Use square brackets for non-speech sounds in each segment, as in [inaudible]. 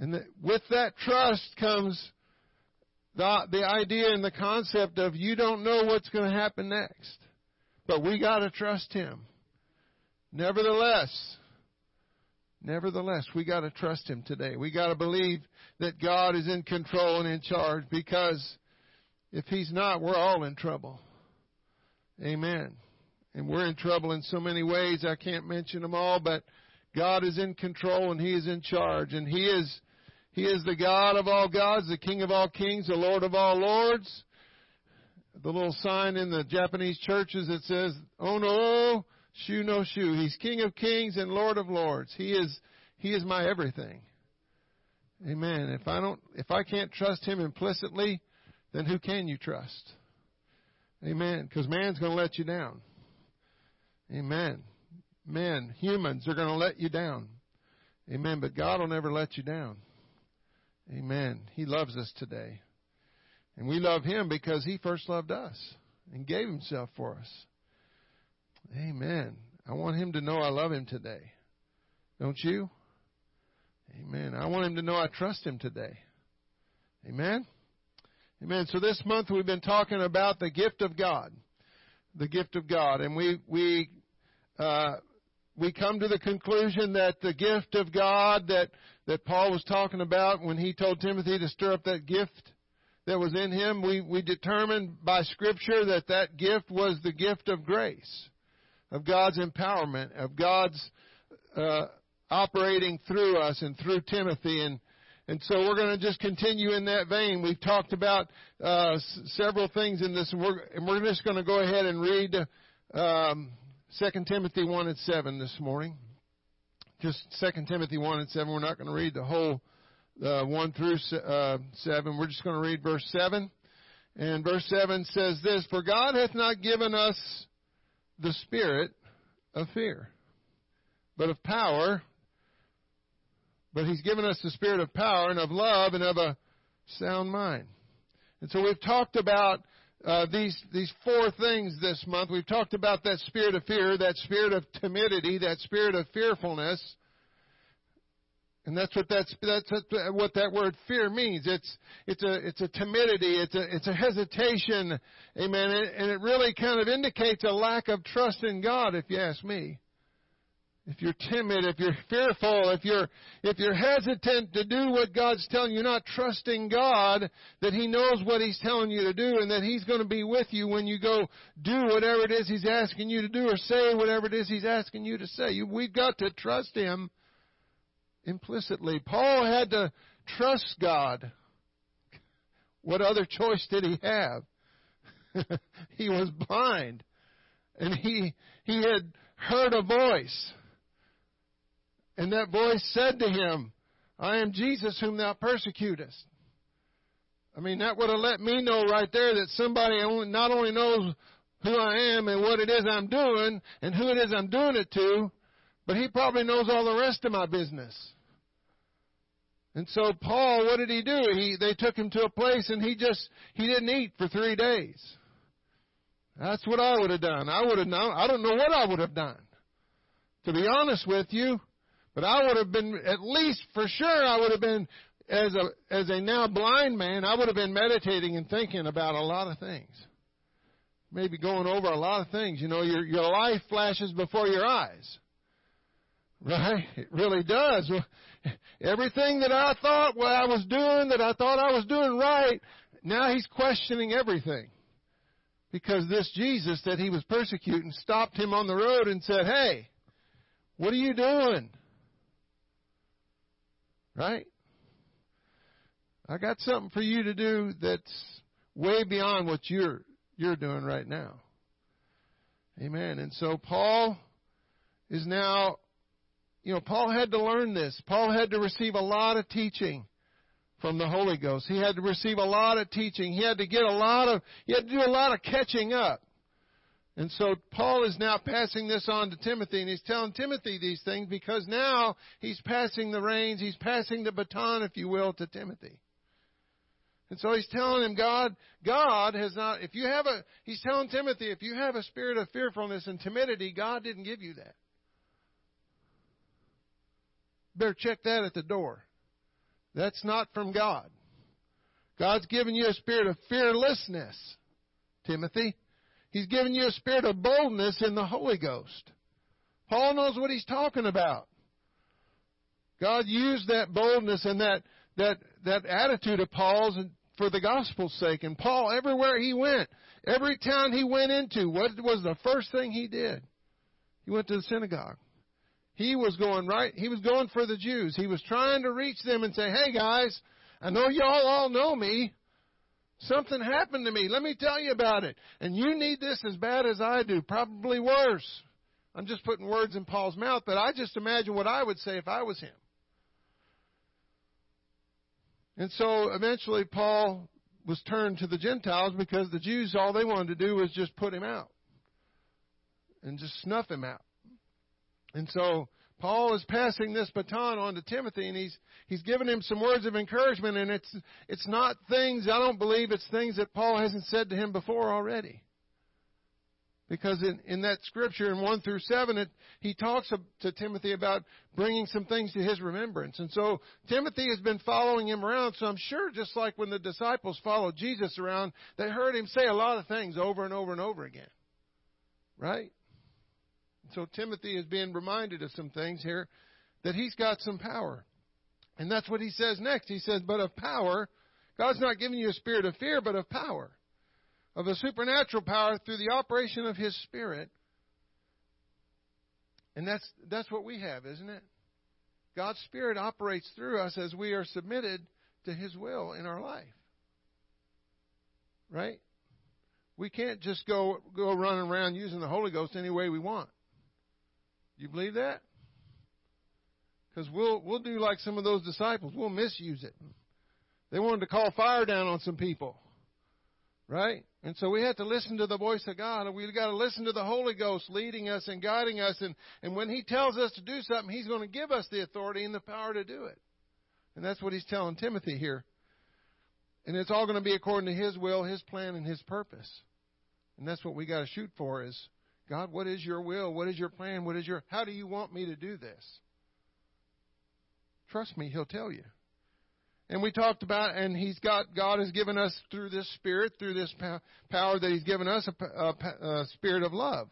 And that with that trust comes the, the idea and the concept of you don't know what's going to happen next. But we got to trust Him. Nevertheless, nevertheless, we got to trust Him today. We got to believe that God is in control and in charge because if He's not, we're all in trouble. Amen. And we're in trouble in so many ways. I can't mention them all, but God is in control and He is in charge and He is he is the God of all gods, the King of all kings, the Lord of all lords. The little sign in the Japanese churches that says, Oh no, shu no shu. He's King of kings and Lord of lords. He is, He is my everything. Amen. If I don't, if I can't trust Him implicitly, then who can you trust? Amen. Because man's going to let you down. Amen. Men, humans are going to let you down. Amen. But God will never let you down. Amen. He loves us today. And we love Him because He first loved us and gave Himself for us. Amen. I want Him to know I love Him today. Don't you? Amen. I want Him to know I trust Him today. Amen. Amen. So this month we've been talking about the gift of God. The gift of God. And we, we, uh, we come to the conclusion that the gift of God that that Paul was talking about when he told Timothy to stir up that gift that was in him, we, we determined by Scripture that that gift was the gift of grace, of God's empowerment, of God's uh, operating through us and through Timothy. And, and so we're going to just continue in that vein. We've talked about uh, s- several things in this, and we're, and we're just going to go ahead and read um, 2 Timothy 1 and 7 this morning just 2 Timothy 1 and 7. We're not going to read the whole uh, 1 through uh, 7. We're just going to read verse 7. And verse 7 says this For God hath not given us the spirit of fear, but of power. But He's given us the spirit of power and of love and of a sound mind. And so we've talked about uh, these these four things this month. We've talked about that spirit of fear, that spirit of timidity, that spirit of fearfulness, and that's what that's that's what that word fear means. It's it's a it's a timidity, it's a it's a hesitation, amen, and it really kind of indicates a lack of trust in God, if you ask me if you're timid, if you're fearful, if you're, if you're hesitant to do what God's telling you, you're not trusting God that He knows what He's telling you to do and that He's going to be with you when you go do whatever it is He's asking you to do or say whatever it is He's asking you to say. We've got to trust Him implicitly. Paul had to trust God. What other choice did he have? [laughs] he was blind. And he, he had heard a voice. And that voice said to him, I am Jesus whom thou persecutest. I mean, that would have let me know right there that somebody not only knows who I am and what it is I'm doing and who it is I'm doing it to, but he probably knows all the rest of my business. And so Paul, what did he do? He, they took him to a place and he just, he didn't eat for three days. That's what I would have done. I would have known, I don't know what I would have done. To be honest with you, but I would have been, at least for sure, I would have been, as a, as a now blind man, I would have been meditating and thinking about a lot of things. Maybe going over a lot of things. You know, your, your life flashes before your eyes. Right? It really does. Everything that I thought what I was doing, that I thought I was doing right, now he's questioning everything. Because this Jesus that he was persecuting stopped him on the road and said, Hey, what are you doing? Right? I got something for you to do that's way beyond what you're you're doing right now. Amen. And so Paul is now you know, Paul had to learn this. Paul had to receive a lot of teaching from the Holy Ghost. He had to receive a lot of teaching. He had to get a lot of he had to do a lot of catching up. And so Paul is now passing this on to Timothy, and he's telling Timothy these things because now he's passing the reins, he's passing the baton, if you will, to Timothy. And so he's telling him, God, God has not, if you have a, he's telling Timothy, if you have a spirit of fearfulness and timidity, God didn't give you that. Better check that at the door. That's not from God. God's given you a spirit of fearlessness, Timothy. He's given you a spirit of boldness in the Holy Ghost. Paul knows what he's talking about. God used that boldness and that, that, that attitude of Paul's for the gospel's sake. And Paul, everywhere he went, every town he went into, what was the first thing he did? He went to the synagogue. He was going right, he was going for the Jews. He was trying to reach them and say, hey guys, I know y'all all know me. Something happened to me. Let me tell you about it. And you need this as bad as I do, probably worse. I'm just putting words in Paul's mouth, but I just imagine what I would say if I was him. And so eventually Paul was turned to the Gentiles because the Jews, all they wanted to do was just put him out and just snuff him out. And so Paul is passing this baton on to Timothy and he's he's giving him some words of encouragement and it's it's not things I don't believe it's things that Paul hasn't said to him before already. Because in, in that scripture in 1 through 7, it, he talks to Timothy about bringing some things to his remembrance. And so Timothy has been following him around. So I'm sure just like when the disciples followed Jesus around, they heard him say a lot of things over and over and over again. Right? So Timothy is being reminded of some things here that he's got some power. And that's what he says next. He says, but of power, God's not giving you a spirit of fear, but of power of a supernatural power through the operation of His Spirit. And that's, that's what we have, isn't it? God's Spirit operates through us as we are submitted to His will in our life. Right? We can't just go, go running around using the Holy Ghost any way we want. You believe that? Because we'll, we'll do like some of those disciples. We'll misuse it. They wanted to call fire down on some people. Right? And so we have to listen to the voice of God, and we've got to listen to the Holy Ghost leading us and guiding us. And, and when He tells us to do something, He's going to give us the authority and the power to do it. And that's what He's telling Timothy here. And it's all going to be according to His will, His plan, and His purpose. And that's what we got to shoot for is, God, what is your will? What is your plan? What is your, how do you want me to do this? Trust me, He'll tell you. And we talked about, and He's got, God has given us through this Spirit, through this power that He's given us, a, a, a spirit of love.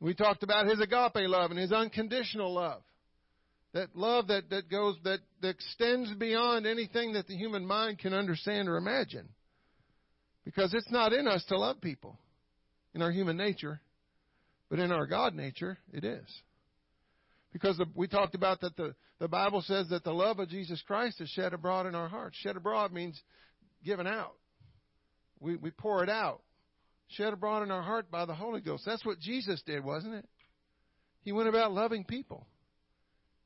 We talked about His agape love and His unconditional love. That love that, that goes, that, that extends beyond anything that the human mind can understand or imagine. Because it's not in us to love people in our human nature, but in our God nature, it is. Because the, we talked about that the, the Bible says that the love of Jesus Christ is shed abroad in our hearts. Shed abroad means given out. We, we pour it out. Shed abroad in our heart by the Holy Ghost. That's what Jesus did, wasn't it? He went about loving people.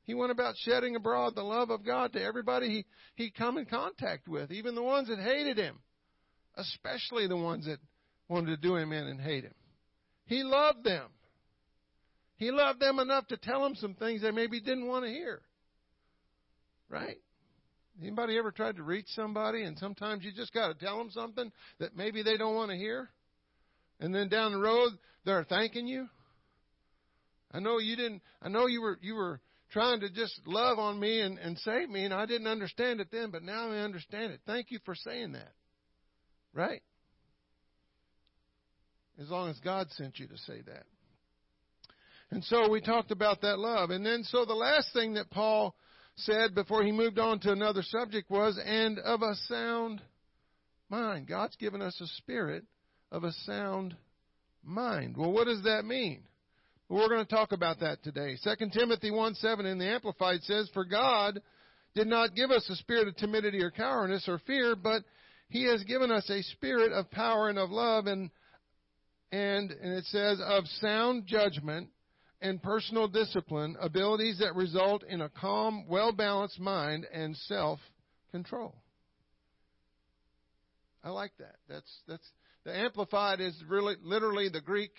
He went about shedding abroad the love of God to everybody he, he'd come in contact with, even the ones that hated him, especially the ones that wanted to do him in and hate him. He loved them. He loved them enough to tell them some things they maybe didn't want to hear. Right? Anybody ever tried to reach somebody and sometimes you just got to tell them something that maybe they don't want to hear? And then down the road they're thanking you? I know you didn't I know you were you were trying to just love on me and, and save me and I didn't understand it then, but now I understand it. Thank you for saying that. Right? As long as God sent you to say that. And so we talked about that love. And then, so the last thing that Paul said before he moved on to another subject was, and of a sound mind. God's given us a spirit of a sound mind. Well, what does that mean? Well, we're going to talk about that today. 2 Timothy 1 7 in the Amplified says, For God did not give us a spirit of timidity or cowardice or fear, but He has given us a spirit of power and of love and and, and it says of sound judgment and personal discipline, abilities that result in a calm, well balanced mind and self control. I like that. That's that's the amplified is really literally the Greek,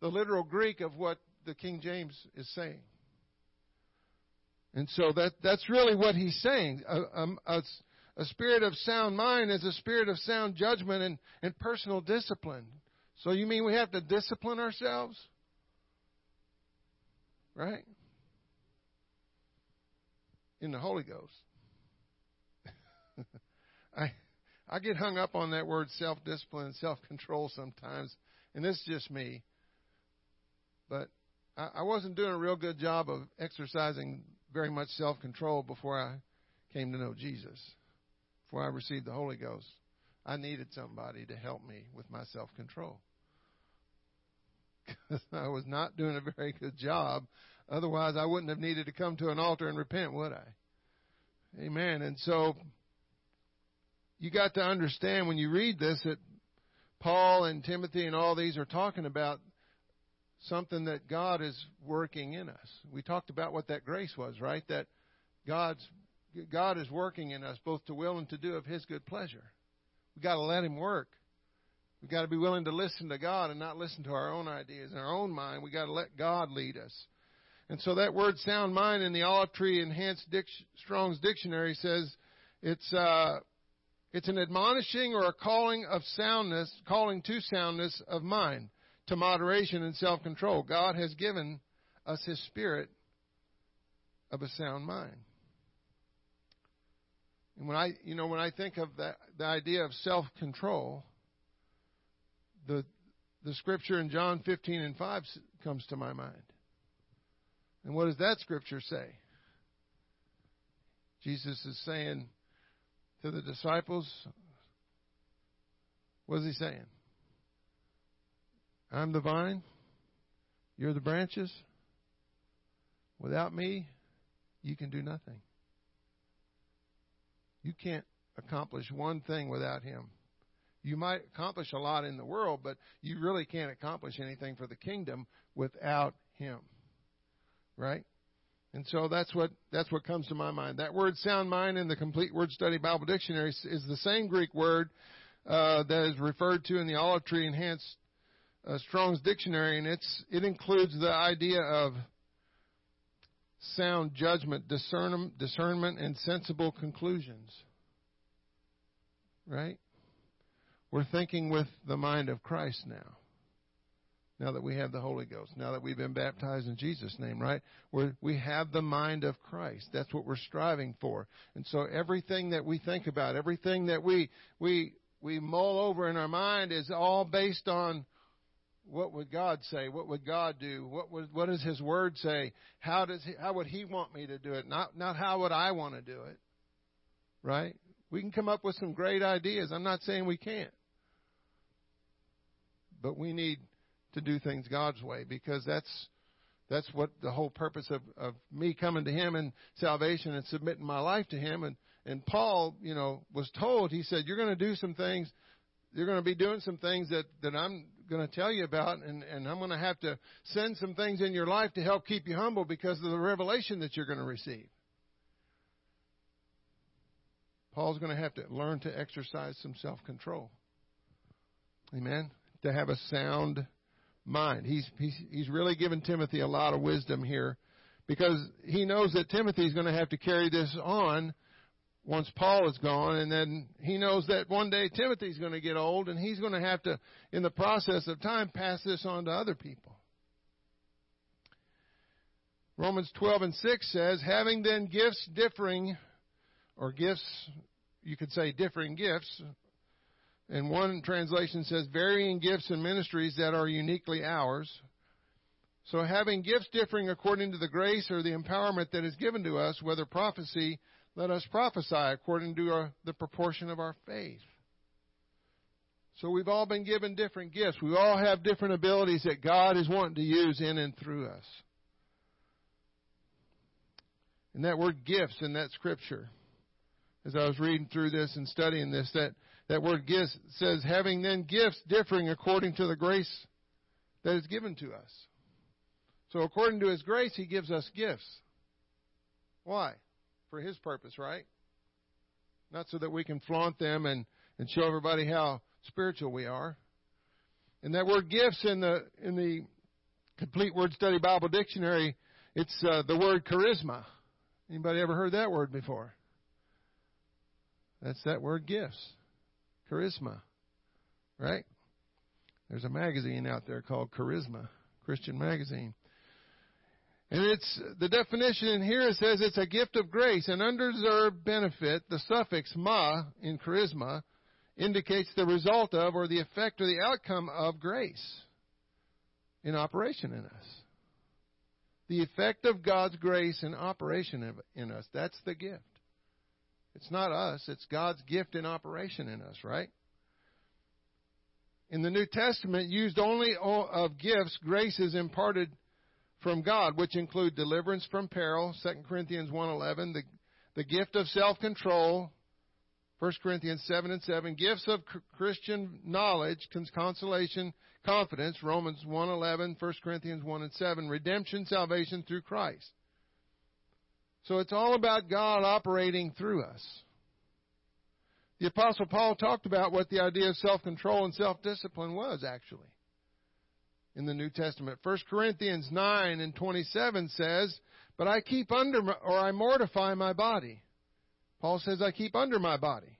the literal Greek of what the King James is saying. And so that that's really what he's saying. A, a, a spirit of sound mind is a spirit of sound judgment and, and personal discipline. So you mean we have to discipline ourselves? Right? In the Holy Ghost. [laughs] I I get hung up on that word self discipline self control sometimes, and this is just me. But I, I wasn't doing a real good job of exercising very much self control before I came to know Jesus, before I received the Holy Ghost. I needed somebody to help me with my self control. Because [laughs] I was not doing a very good job. Otherwise, I wouldn't have needed to come to an altar and repent, would I? Amen. And so, you got to understand when you read this that Paul and Timothy and all these are talking about something that God is working in us. We talked about what that grace was, right? That God's God is working in us both to will and to do of his good pleasure. We've got to let Him work. We've got to be willing to listen to God and not listen to our own ideas and our own mind. We've got to let God lead us. And so that word sound mind in the Olive Tree Enhanced Strong's Dictionary says it's, uh, it's an admonishing or a calling of soundness, calling to soundness of mind, to moderation and self control. God has given us His Spirit of a sound mind. And when I, you know, when I think of that, the idea of self-control, the the scripture in John 15 and 5 comes to my mind. And what does that scripture say? Jesus is saying to the disciples, what is he saying? I'm the vine, you're the branches. Without me, you can do nothing. You can't accomplish one thing without Him. You might accomplish a lot in the world, but you really can't accomplish anything for the kingdom without Him. Right? And so that's what that's what comes to my mind. That word "sound mind" in the Complete Word Study Bible Dictionary is the same Greek word uh, that is referred to in the Olive Tree Enhanced uh, Strong's Dictionary, and it's it includes the idea of sound judgment, discernment, and sensible conclusions. Right? We're thinking with the mind of Christ now. Now that we have the Holy Ghost, now that we've been baptized in Jesus' name, right? We're, we have the mind of Christ. That's what we're striving for. And so everything that we think about, everything that we, we, we mull over in our mind is all based on what would God say? What would God do? What would what does His Word say? How does he, how would He want me to do it? Not not how would I want to do it? Right? We can come up with some great ideas. I'm not saying we can't, but we need to do things God's way because that's that's what the whole purpose of of me coming to Him and salvation and submitting my life to Him. And and Paul, you know, was told. He said, "You're going to do some things." You're going to be doing some things that, that I'm going to tell you about, and, and I'm going to have to send some things in your life to help keep you humble because of the revelation that you're going to receive. Paul's going to have to learn to exercise some self control. Amen? To have a sound mind. He's, he's, he's really given Timothy a lot of wisdom here because he knows that Timothy is going to have to carry this on once Paul is gone, and then he knows that one day Timothy's going to get old, and he's going to have to, in the process of time, pass this on to other people. Romans 12 and 6 says, Having then gifts differing, or gifts, you could say differing gifts, and one translation says varying gifts and ministries that are uniquely ours. So having gifts differing according to the grace or the empowerment that is given to us, whether prophecy, let us prophesy according to our, the proportion of our faith. So we've all been given different gifts. We all have different abilities that God is wanting to use in and through us. And that word gifts in that scripture, as I was reading through this and studying this, that, that word gifts says, having then gifts differing according to the grace that is given to us. So according to his grace, he gives us gifts. Why? for His purpose, right? Not so that we can flaunt them and, and show everybody how spiritual we are. And that word gifts in the in the complete word study Bible dictionary, it's uh, the word charisma. Anybody ever heard that word before? That's that word gifts. Charisma. Right? There's a magazine out there called Charisma, Christian magazine. And it's the definition in here it says it's a gift of grace, an undeserved benefit. The suffix ma in charisma indicates the result of or the effect or the outcome of grace in operation in us. The effect of God's grace in operation in us. That's the gift. It's not us, it's God's gift in operation in us, right? In the New Testament, used only of gifts, grace is imparted from God, which include deliverance from peril, 2 Corinthians 1.11, the, the gift of self-control, 1 Corinthians 7 and 7, gifts of Christian knowledge, consolation, confidence, Romans 1.11, 1 Corinthians 1 and 7, redemption, salvation through Christ. So it's all about God operating through us. The Apostle Paul talked about what the idea of self control and self discipline was, actually, in the New Testament. 1 Corinthians 9 and 27 says, But I keep under, or I mortify my body. Paul says, I keep under my body.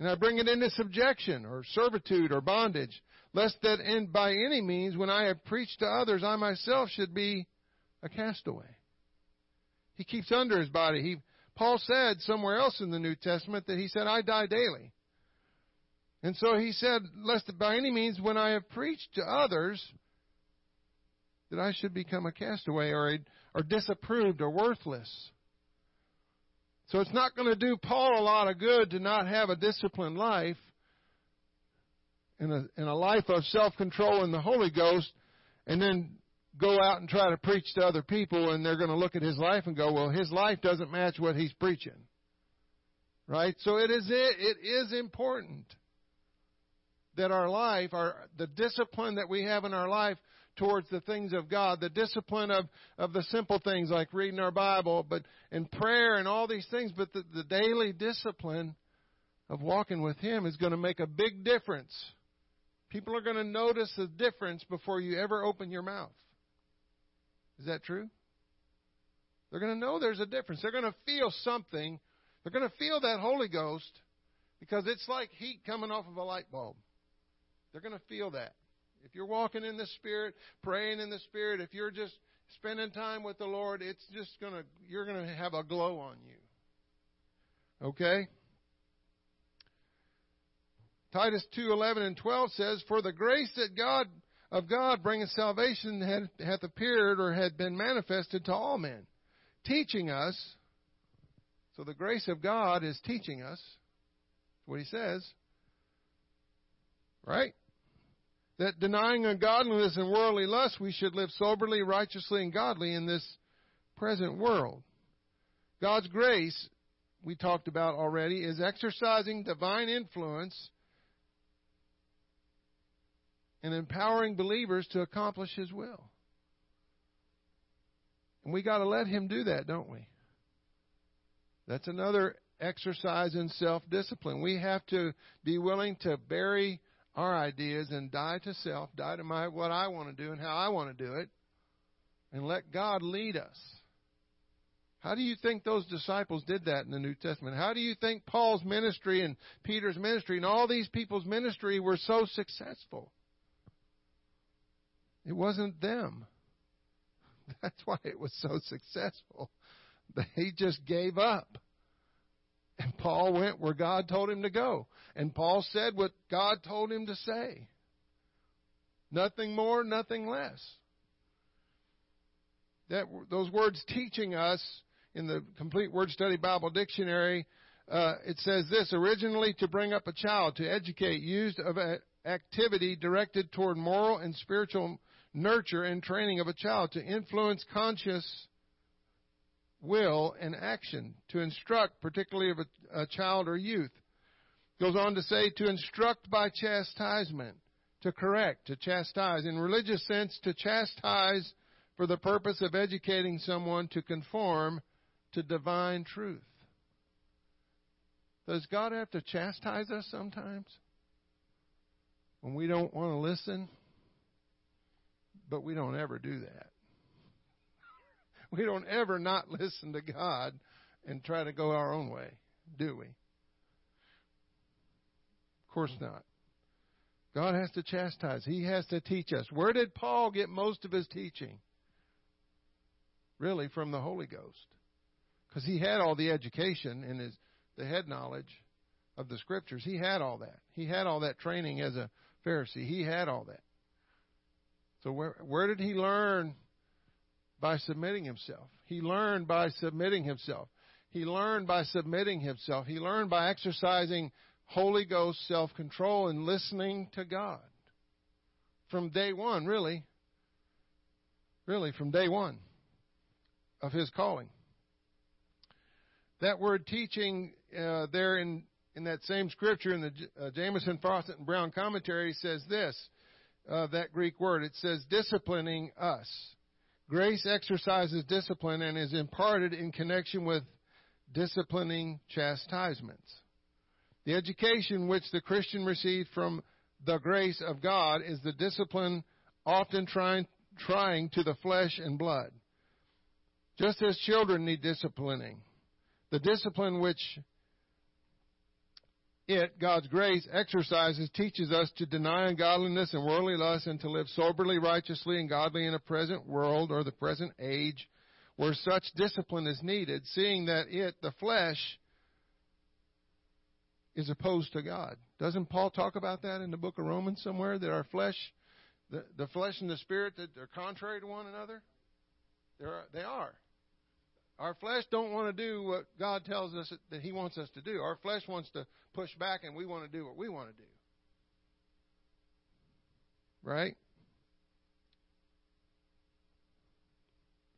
And I bring it into subjection, or servitude, or bondage, lest that in, by any means, when I have preached to others, I myself should be a castaway. He keeps under his body. He Paul said somewhere else in the New Testament that he said, I die daily. And so he said, lest by any means when I have preached to others, that I should become a castaway or, a, or disapproved or worthless. So it's not going to do Paul a lot of good to not have a disciplined life and a, and a life of self control in the Holy Ghost and then go out and try to preach to other people and they're going to look at his life and go, well, his life doesn't match what he's preaching. Right? So it is it is important that our life, our the discipline that we have in our life towards the things of God, the discipline of, of the simple things like reading our Bible, but and prayer and all these things, but the, the daily discipline of walking with Him is going to make a big difference. People are going to notice the difference before you ever open your mouth. Is that true? They're going to know there's a difference. They're going to feel something. They're going to feel that Holy Ghost because it's like heat coming off of a light bulb. They're going to feel that. If you're walking in the Spirit, praying in the Spirit, if you're just spending time with the Lord, it's just going to, you're going to have a glow on you. Okay? Titus 2:11 and 12 says, For the grace that God of God bringeth salvation had, hath appeared or had been manifested to all men, teaching us. So the grace of God is teaching us. what he says. Right? That denying ungodliness and worldly lust, we should live soberly, righteously, and godly in this present world. God's grace, we talked about already, is exercising divine influence and empowering believers to accomplish His will. And we got to let Him do that, don't we? That's another exercise in self discipline. We have to be willing to bury our ideas and die to self, die to my what I want to do and how I want to do it, and let God lead us. How do you think those disciples did that in the New Testament? How do you think Paul's ministry and Peter's ministry and all these people's ministry were so successful? It wasn't them. [laughs] That's why it was so successful. [laughs] They just gave up. And Paul went where God told him to go. And Paul said what God told him to say. Nothing more, nothing less. That, those words teaching us in the Complete Word Study Bible Dictionary, uh, it says this originally to bring up a child, to educate, used of activity directed toward moral and spiritual nurture and training of a child, to influence conscious will and action, to instruct, particularly of a, a child or youth. Goes on to say, to instruct by chastisement, to correct, to chastise. In religious sense, to chastise for the purpose of educating someone to conform to divine truth. Does God have to chastise us sometimes? When we don't want to listen? But we don't ever do that. [laughs] We don't ever not listen to God and try to go our own way, do we? Of course not. God has to chastise. He has to teach us. Where did Paul get most of his teaching? Really, from the Holy Ghost. Because he had all the education and his the head knowledge, of the scriptures. He had all that. He had all that training as a Pharisee. He had all that. So where where did he learn? By submitting himself. He learned by submitting himself. He learned by submitting himself. He learned by exercising Holy Ghost self control and listening to God. From day one, really. Really, from day one of his calling. That word teaching uh, there in, in that same scripture in the uh, Jamieson, Fausset, and Brown commentary says this uh, that Greek word. It says disciplining us. Grace exercises discipline and is imparted in connection with disciplining chastisements. The education which the Christian receives from the grace of God is the discipline often trying, trying to the flesh and blood. Just as children need disciplining, the discipline which it, God's grace, exercises teaches us to deny ungodliness and worldly lust and to live soberly, righteously, and godly in a present world or the present age where such discipline is needed, seeing that it, the flesh, is opposed to God. Doesn't Paul talk about that in the book of Romans somewhere? That our flesh, the, the flesh and the spirit, that they're contrary to one another? They're, they are. Our flesh don't want to do what God tells us that He wants us to do. Our flesh wants to push back, and we want to do what we want to do. Right?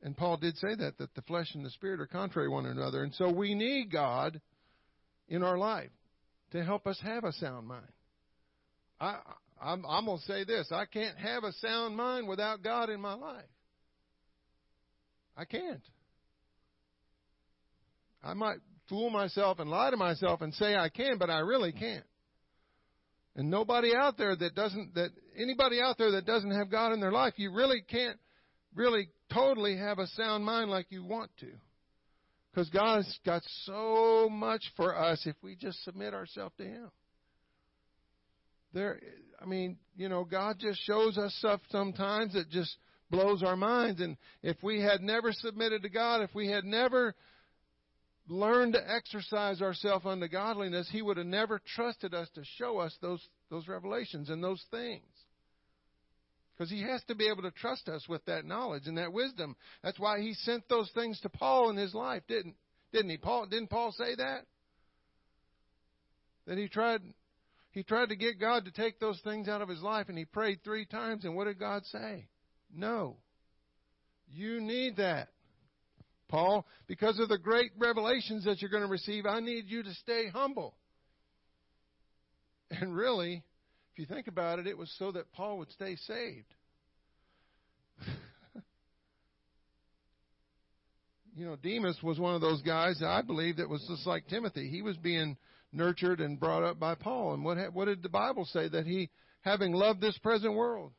And Paul did say that, that the flesh and the spirit are contrary one another. And so we need God in our life to help us have a sound mind. I, I'm, I'm going to say this I can't have a sound mind without God in my life. I can't. I might fool myself and lie to myself and say I can, but I really can't. And nobody out there that doesn't, that anybody out there that doesn't have God in their life, you really can't really totally have a sound mind like you want to. Because God's got so much for us if we just submit ourselves to Him. There, I mean, you know, God just shows us stuff sometimes that just blows our minds. And if we had never submitted to God, if we had never learned to exercise ourselves unto godliness, He would have never trusted us to show us those, those revelations and those things. Because He has to be able to trust us with that knowledge and that wisdom. That's why He sent those things to Paul in his life, didn't, didn't He? Paul, didn't Paul say that? That he tried, he tried to get God to take those things out of his life, and he prayed three times, and what did God say? No. You need that. Paul, because of the great revelations that you're going to receive, I need you to stay humble. And really, if you think about it, it was so that Paul would stay saved. [laughs] you know, Demas was one of those guys, that I believe, that was just like Timothy. He was being nurtured and brought up by Paul. And what, what did the Bible say? That he, having loved this present world.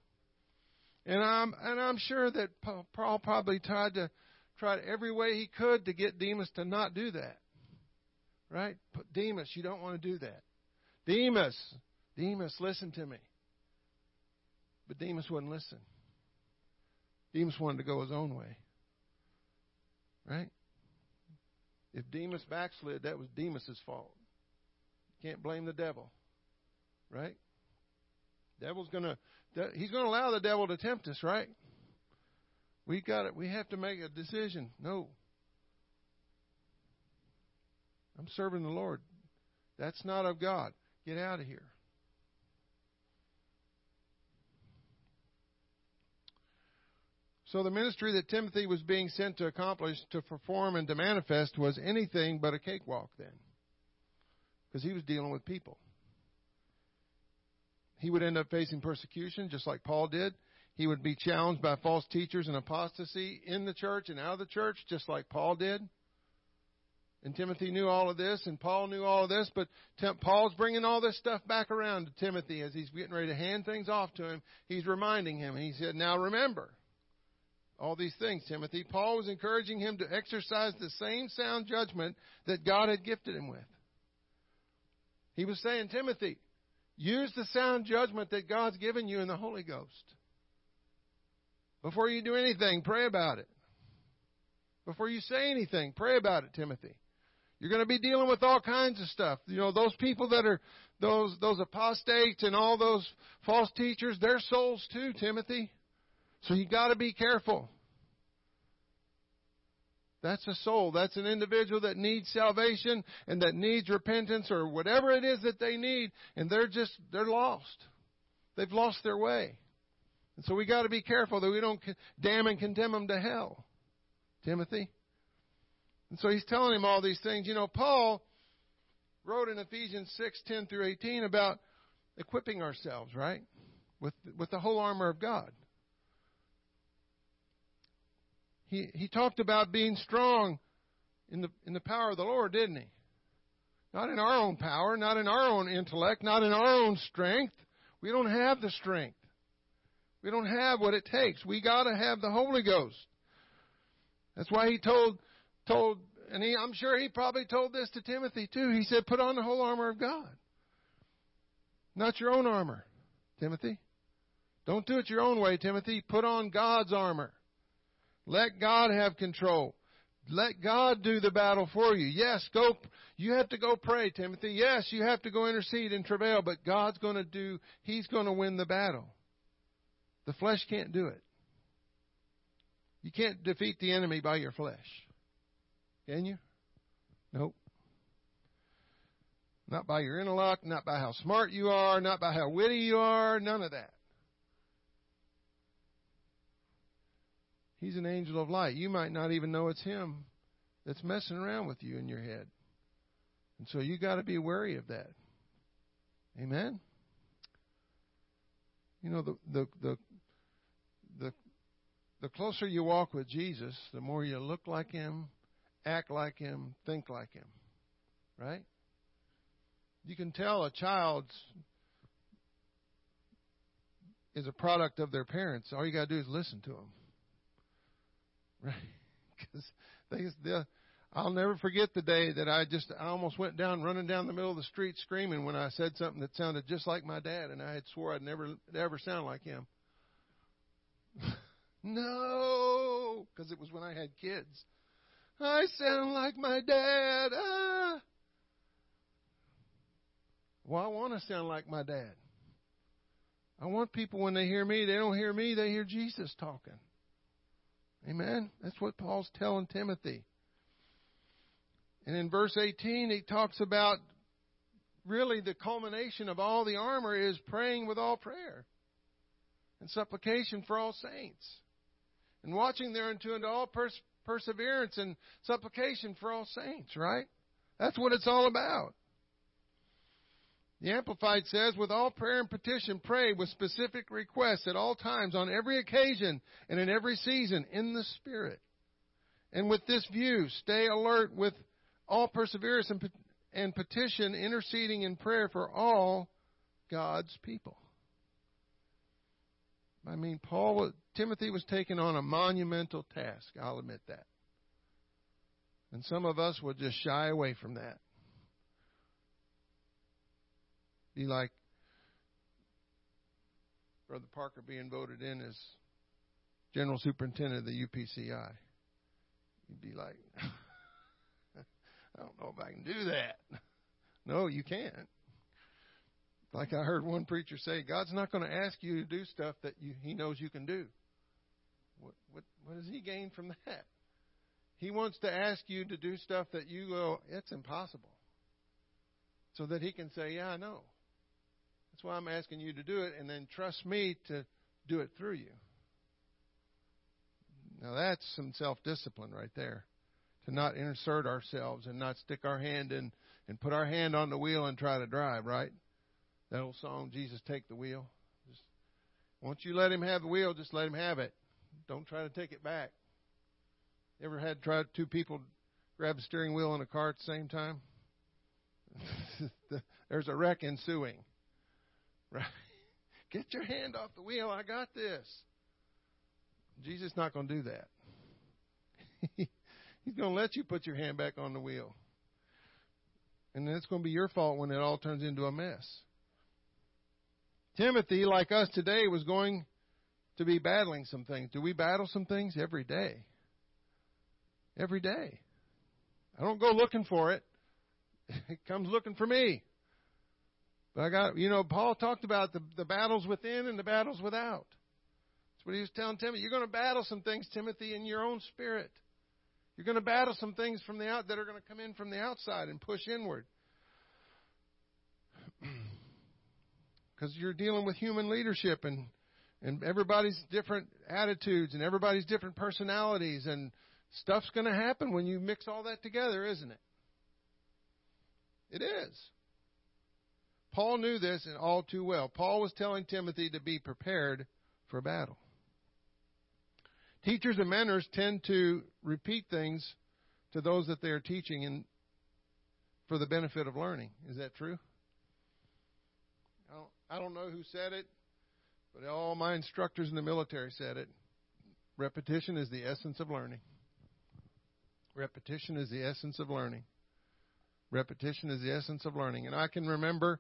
And I'm, and I'm sure that Paul probably tried to tried every way he could to get Demas to not do that. Right? But Demas, you don't want to do that. Demas, Demas, listen to me. But Demas wouldn't listen. Demas wanted to go his own way. Right? If Demas backslid, that was Demas's fault. Can't blame the devil. Right? Devil's gonna he's gonna allow the devil to tempt us, right? We got it. We have to make a decision. No. I'm serving the Lord. That's not of God. Get out of here. So the ministry that Timothy was being sent to accomplish, to perform, and to manifest was anything but a cakewalk then. Because he was dealing with people. He would end up facing persecution just like Paul did. He would be challenged by false teachers and apostasy in the church and out of the church, just like Paul did. And Timothy knew all of this, and Paul knew all of this, but Paul's bringing all this stuff back around to Timothy as he's getting ready to hand things off to him. He's reminding him. He said, Now remember all these things, Timothy. Paul was encouraging him to exercise the same sound judgment that God had gifted him with. He was saying, Timothy, use the sound judgment that God's given you in the Holy Ghost. Before you do anything, pray about it. Before you say anything, pray about it, Timothy. You're going to be dealing with all kinds of stuff. You know, those people that are those those apostates and all those false teachers, they're souls too, Timothy. So you got to be careful. That's a soul. That's an individual that needs salvation and that needs repentance or whatever it is that they need, and they're just they're lost. They've lost their way. And so we got to be careful that we don't damn and condemn them to hell. Timothy. And so he's telling him all these things. You know, Paul wrote in Ephesians 6, 10 through 18 about equipping ourselves, right? With, with the whole armor of God. He, he talked about being strong in the, in the power of the Lord, didn't he? Not in our own power, not in our own intellect, not in our own strength. We don't have the strength. We don't have what it takes. We got to have the Holy Ghost. That's why he told told, and he, I'm sure he probably told this to Timothy too. He said, put on the whole armor of God. Not your own armor, Timothy. Don't do it your own way, Timothy. Put on God's armor. Let God have control. Let God do the battle for you. Yes, go. You have to go pray, Timothy. Yes, you have to go intercede and travail, but God's going to do, He's going to win the battle. The flesh can't do it. You can't defeat the enemy by your flesh. Can you? Nope. Not by your intellect, not by how smart you are, not by how witty you are, none of that. He's an angel of light. You might not even know it's him that's messing around with you in your head. And so you got to be wary of that. Amen. You know the the the the closer you walk with Jesus, the more you look like him, act like him, think like him. Right? You can tell a child is a product of their parents. All you got to do is listen to them. [laughs] Right? Because they, they, I'll never forget the day that I just I almost went down running down the middle of the street screaming when I said something that sounded just like my dad, and I had swore I'd never ever sound like him. [laughs] no, because it was when I had kids. I sound like my dad. Ah. Well, I want to sound like my dad. I want people when they hear me, they don't hear me, they hear Jesus talking. Amen. That's what Paul's telling Timothy. And in verse 18, he talks about really the culmination of all the armor is praying with all prayer and supplication for all saints and watching thereunto unto all pers- perseverance and supplication for all saints, right? That's what it's all about. The Amplified says, with all prayer and petition, pray with specific requests at all times, on every occasion, and in every season, in the Spirit. And with this view, stay alert with all perseverance and, and petition, interceding in prayer for all God's people. I mean, Paul, Timothy was taking on a monumental task. I'll admit that. And some of us would just shy away from that. Be like Brother Parker being voted in as General Superintendent of the UPCI. You'd be like, [laughs] I don't know if I can do that. No, you can't. Like I heard one preacher say, God's not going to ask you to do stuff that you, He knows you can do. What, what, what does He gain from that? He wants to ask you to do stuff that you go, it's impossible. So that He can say, Yeah, I know. That's why I'm asking you to do it, and then trust me to do it through you. Now that's some self discipline right there. To not insert ourselves and not stick our hand in and put our hand on the wheel and try to drive, right? That old song, Jesus Take the Wheel. Just, once you let him have the wheel, just let him have it. Don't try to take it back. Ever had tried two people grab the steering wheel in a car at the same time? [laughs] There's a wreck ensuing. Right? [laughs] Get your hand off the wheel. I got this. Jesus is not going to do that. [laughs] He's going to let you put your hand back on the wheel. And then it's going to be your fault when it all turns into a mess. Timothy, like us today, was going to be battling some things. Do we battle some things? Every day. Every day. I don't go looking for it. [laughs] it comes looking for me. But I got, you know, Paul talked about the, the battles within and the battles without. That's what he was telling Timothy. You're going to battle some things, Timothy, in your own spirit. You're going to battle some things from the out that are going to come in from the outside and push inward. [clears throat] Because you're dealing with human leadership and and everybody's different attitudes and everybody's different personalities and stuff's going to happen when you mix all that together, isn't it? It is. Paul knew this and all too well. Paul was telling Timothy to be prepared for battle. Teachers and mentors tend to repeat things to those that they are teaching and for the benefit of learning. Is that true? I don't, I don't know who said it, but all my instructors in the military said it. Repetition is the essence of learning. Repetition is the essence of learning. Repetition is the essence of learning. And I can remember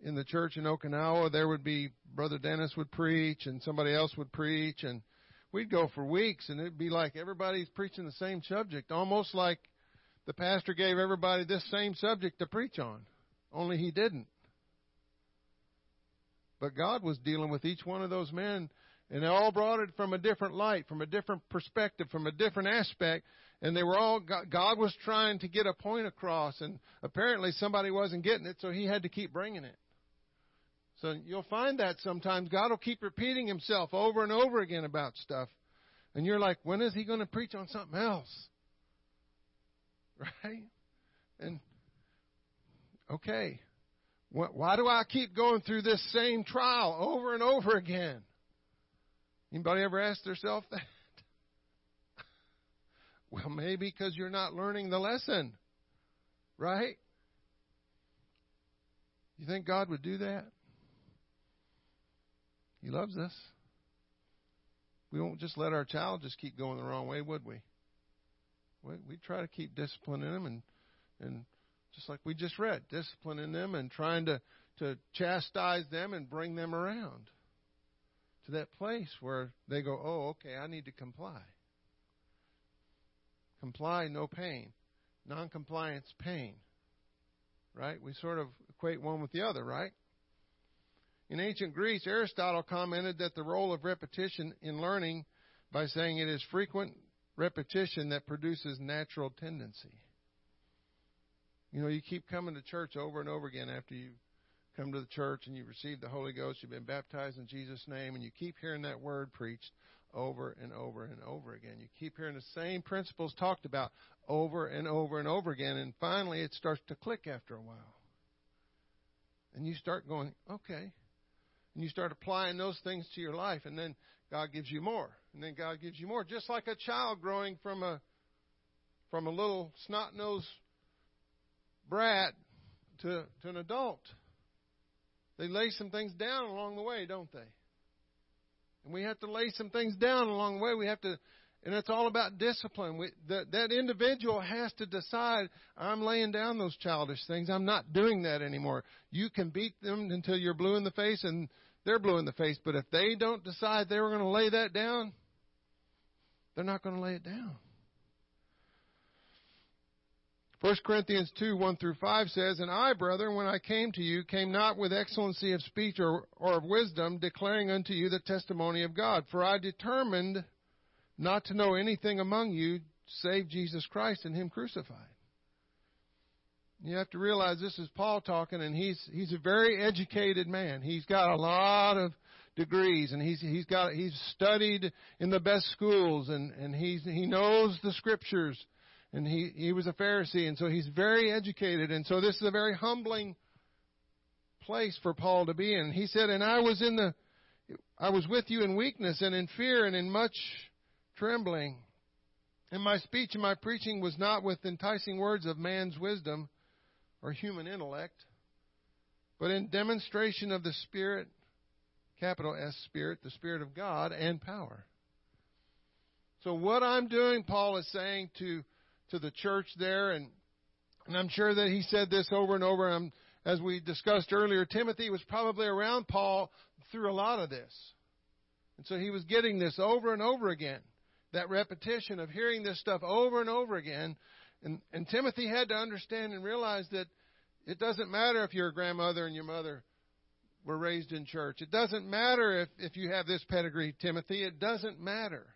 in the church in Okinawa, there would be Brother Dennis would preach and somebody else would preach, and we'd go for weeks, and it'd be like everybody's preaching the same subject, almost like the pastor gave everybody this same subject to preach on, only he didn't. But God was dealing with each one of those men, and they all brought it from a different light, from a different perspective, from a different aspect, and they were all God was trying to get a point across, and apparently somebody wasn't getting it, so He had to keep bringing it. So you'll find that sometimes God will keep repeating Himself over and over again about stuff, and you're like, when is He going to preach on something else? [laughs] Right? And okay, why do I keep going through this same trial over and over again? Anybody ever asked themselves that? [laughs] Well, maybe because you're not learning the lesson, right? You think God would do that? He loves us. We won't just let our child just keep going the wrong way, would we? We try to keep disciplining them and and just like we just read, disciplining them and trying to, to chastise them and bring them around to that place where they go, oh, okay, I need to comply. Comply, no pain. Noncompliance, pain. Right? We sort of equate one with the other, right? In ancient Greece, Aristotle commented that the role of repetition in learning by saying it is frequent repetition that produces natural tendency. You know, you keep coming to church over and over again after you come to the church and you receive the Holy Ghost, you've been baptized in Jesus' name, and you keep hearing that word preached over and over and over again. You keep hearing the same principles talked about over and over and over again, and finally it starts to click after a while. And you start going, okay. And you start applying those things to your life, and then God gives you more. And then God gives you more. Just like a child growing from a from a little snot nosed brat to, to an adult. They lay some things down along the way, don't they? And we have to lay some things down along the way. We have to, and it's all about discipline. We, that, that individual has to decide, I'm laying down those childish things. I'm not doing that anymore. You can beat them until you're blue in the face and they're blue in the face. But if they don't decide they were going to lay that down, they're not going to lay it down. 1 Corinthians 2 1 through 5 says, And I, brethren, when I came to you, came not with excellency of speech or, or of wisdom, declaring unto you the testimony of God. For I determined not to know anything among you save Jesus Christ and Him crucified. You have to realize this is Paul talking, and he's he's a very educated man. He's got a lot of degrees, and he's he's got he's studied in the best schools, and and he's he knows the scriptures and he, he was a Pharisee, and so he's very educated, and so this is a very humbling place for Paul to be in. He said, And I was in the I was with you in weakness and in fear and in much trembling. And my speech and my preaching was not with enticing words of man's wisdom or human intellect, but in demonstration of the Spirit, capital S Spirit, the Spirit of God, and power. So what I'm doing, Paul is saying to to the church there, and and I'm sure that he said this over and over. And as we discussed earlier, Timothy was probably around Paul through a lot of this, and so he was getting this over and over again. That repetition of hearing this stuff over and over again, and and Timothy had to understand and realize that It doesn't matter if your grandmother and your mother were raised in church. It doesn't matter if, if you have this pedigree, Timothy. It doesn't matter.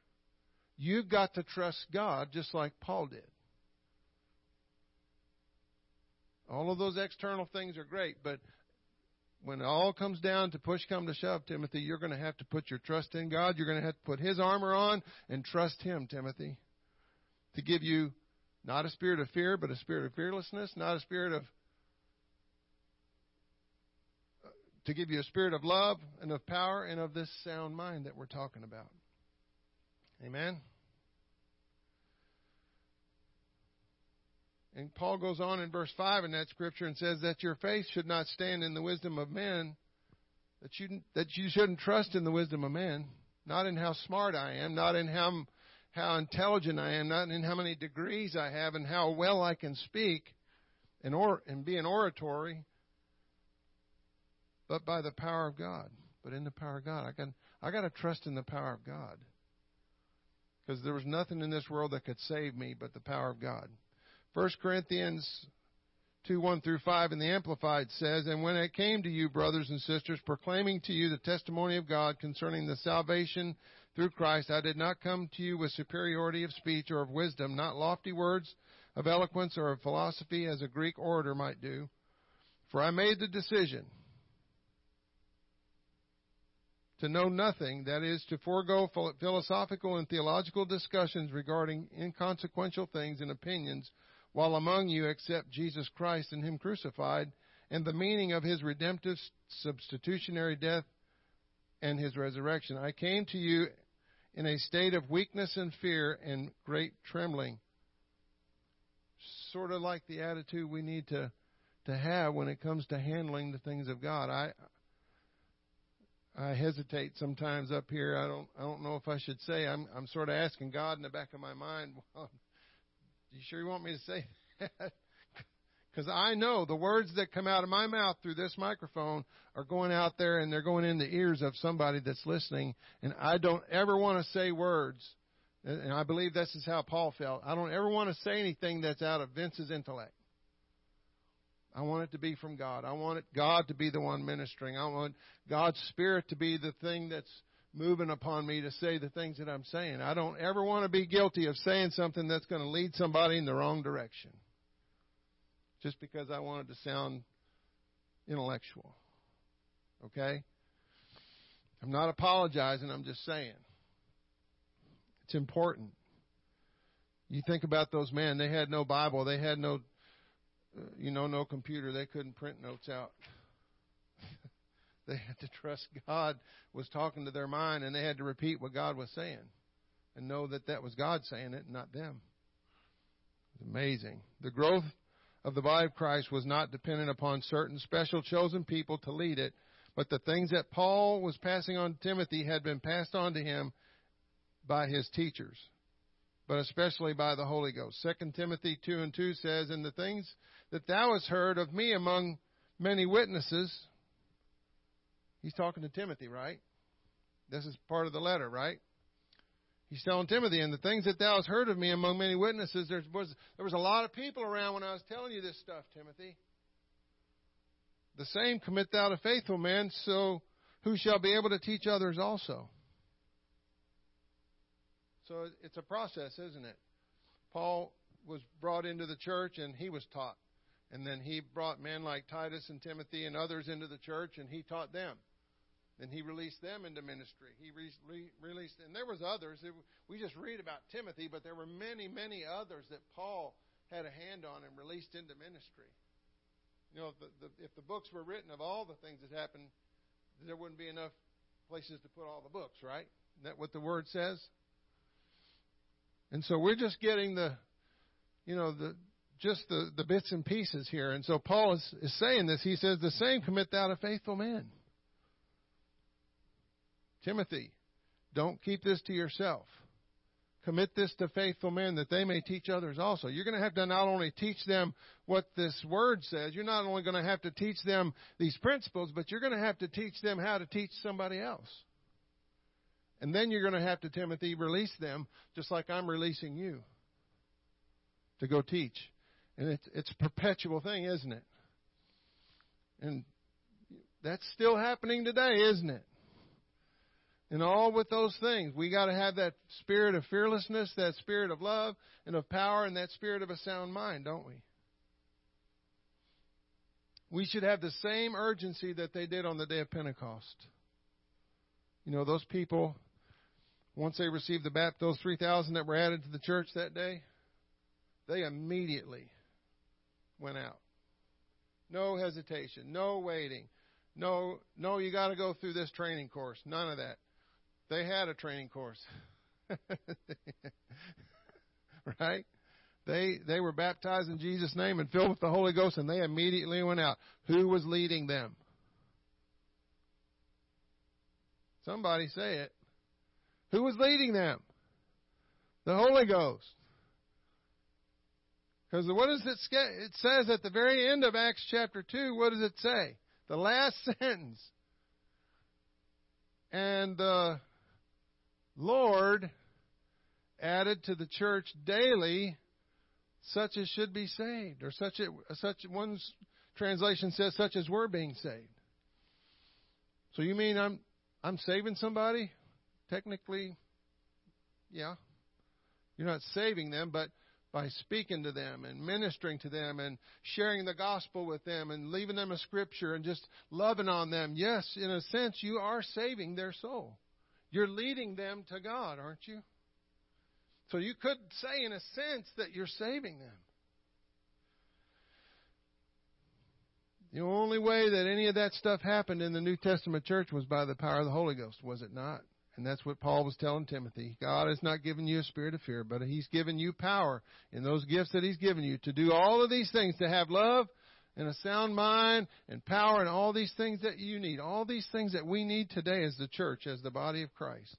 You've got to trust God just like Paul did. All of those external things are great, but when it all comes down to push come to shove, Timothy, you're going to have to put your trust in God. You're going to have to put His armor on and trust Him, Timothy, to give you not a spirit of fear, but a spirit of fearlessness, not a spirit of to give you a spirit of love and of power and of this sound mind that we're talking about. Amen. And Paul goes on in verse 5 in that scripture and says that your faith should not stand in the wisdom of men, that you, that you shouldn't trust in the wisdom of men, not in how smart I am, not in how, how intelligent I am, not in how many degrees I have and how well I can speak and, or, and be an oratory, but by the power of God. But in the power of God. I got, I got to trust in the power of God. Because there was nothing in this world that could save me but the power of God. 1 Corinthians 2 1 through 5 in the Amplified says, And when it came to you, brothers and sisters, proclaiming to you the testimony of God concerning the salvation through Christ, I did not come to you with superiority of speech or of wisdom, not lofty words of eloquence or of philosophy as a Greek orator might do. For I made the decision to know nothing, that is, to forego philosophical and theological discussions regarding inconsequential things and opinions while among you except Jesus Christ and Him crucified, and the meaning of His redemptive substitutionary death and His resurrection. I came to you in a state of weakness and fear and great trembling. Sort of like the attitude we need to, to have when it comes to handling the things of God. I I hesitate sometimes up here. I don't I don't know if I should say I'm I'm sort of asking God in the back of my mind, [laughs] you sure you want me to say that? [laughs] Because I know the words that come out of my mouth through this microphone are going out there and they're going in the ears of somebody that's listening. And I don't ever want to say words. And I believe this is how Paul felt. I don't ever want to say anything that's out of Vince's intellect. I want it to be from God. I want it, God to be the one ministering. I want God's Spirit to be the thing that's moving upon me to say the things that I'm saying. I don't ever want to be guilty of saying something that's going to lead somebody in the wrong direction. Just because I wanted to sound intellectual. Okay? I'm not apologizing, I'm just saying. It's important. You think about those men, they had no Bible, they had no uh, you know no computer, they couldn't print notes out. They had to trust God was talking to their mind, and they had to repeat what God was saying and know that that was God saying it, and not them. It's amazing. The growth of the body of Christ was not dependent upon certain special chosen people to lead it, but the things that Paul was passing on to Timothy had been passed on to him by his teachers, but especially by the Holy Ghost. Second Timothy 2 and 2 says, And the things that thou hast heard of me among many witnesses, He's talking to Timothy, right? This is part of the letter, right? He's telling Timothy, and the things that thou hast heard of me among many witnesses, there was, there was a lot of people around when I was telling you this stuff, Timothy. The same commit thou to faithful men, so who shall be able to teach others also. So it's a process, isn't it? Paul was brought into the church and he was taught. And then he brought men like Titus and Timothy and others into the church and he taught them. Then he released them into ministry. He re- re- released, and there was others. It, we just read about Timothy, but there were many, many others that Paul had a hand on and released into ministry. You know, if the, the, if the books were written of all the things that happened, there wouldn't be enough places to put all the books, right? Isn't that what the word says? And so we're just getting the, you know, the just the, the bits and pieces here. And so Paul is, is saying this. He says, The same commit thou to faithful men. Timothy, don't keep this to yourself. Commit this to faithful men that they may teach others also. You're going to have to not only teach them what this word says, you're not only going to have to teach them these principles, but you're going to have to teach them how to teach somebody else. And then you're going to have to, Timothy, release them just like I'm releasing you to go teach. And it's, it's a perpetual thing, isn't it? And that's still happening today, isn't it? And all with those things, we got to have that spirit of fearlessness, that spirit of love and of power, and that spirit of a sound mind, don't we? We should have the same urgency that they did on the day of Pentecost. You know, those people, once they received the baptism, those 3,000 that were added to the church that day, they immediately went out. No hesitation, no waiting. No, no, you got to go through this training course. None of that. They had a training course. [laughs] right? They they were baptized in Jesus' name and filled with the Holy Ghost, and they immediately went out. Who was leading them? Somebody say it. Who was leading them? The Holy Ghost. Because what does it say? It says at the very end of Acts chapter 2, what does it say? The last [laughs] sentence. And the Lord added to the church daily such as should be saved, or such as, such one's translation says such as were being saved. So you mean I'm I'm saving somebody? Technically, yeah. You're not saving them, but by speaking to them and ministering to them and sharing the gospel with them and leaving them a scripture and just loving on them. Yes, in a sense, you are saving their soul. You're leading them to God, aren't you? So you could say, in a sense, that you're saving them. The only way that any of that stuff happened in the New Testament church was by the power of the Holy Ghost, was it not? And that's what Paul was telling Timothy. God has not given you a spirit of fear, but He's given you power in those gifts that He's given you to do all of these things, to have love and a sound mind and power and all these things that you need. All these things that we need today as the church, as the body of Christ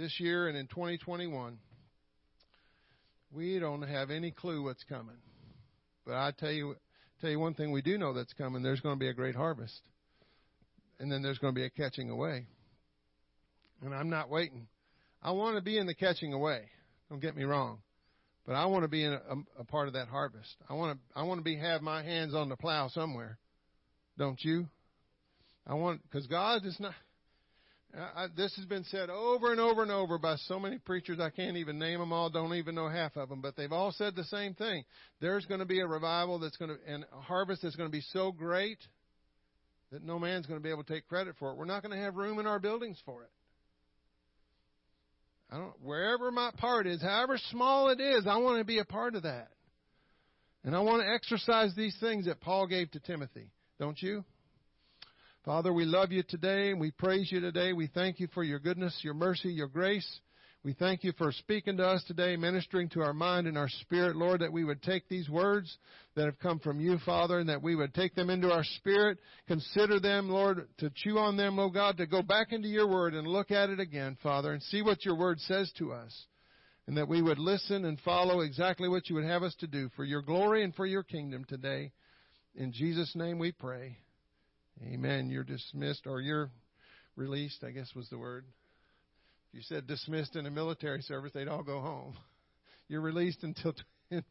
this year and in 2021, we don't have any clue what's coming. But I tell you, tell you one thing we do know that's coming. There's going to be a great harvest, and then there's going to be a catching away. And I'm not waiting. I want to be in the catching away. Don't get me wrong, but I want to be in a, a part of that harvest. I want to. I want to be have my hands on the plow somewhere. Don't you? I want because God is not. I, this has been said over and over and over by so many preachers, I can't even name them all, don't even know half of them, but they've all said the same thing. There's going to be a revival that's going to, and a harvest that's going to be so great that no man's going to be able to take credit for it. We're not going to have room in our buildings for it. I don't, wherever my part is, however small it is, I want to be a part of that. And I want to exercise these things that Paul gave to Timothy. Don't you? Father, we love you today and we praise you today. We thank you for your goodness, your mercy, your grace. We thank you for speaking to us today, ministering to our mind and our spirit, Lord, that we would take these words that have come from you, Father, and that we would take them into our spirit, consider them, Lord, to chew on them, oh God, to go back into your word and look at it again, Father, and see what your word says to us. And that we would listen and follow exactly what you would have us to do for your glory and for your kingdom today. In Jesus' name we pray. Amen. You're dismissed or you're released, I guess was the word. If you said dismissed in a military service, they'd all go home. You're released until [laughs] 10:15.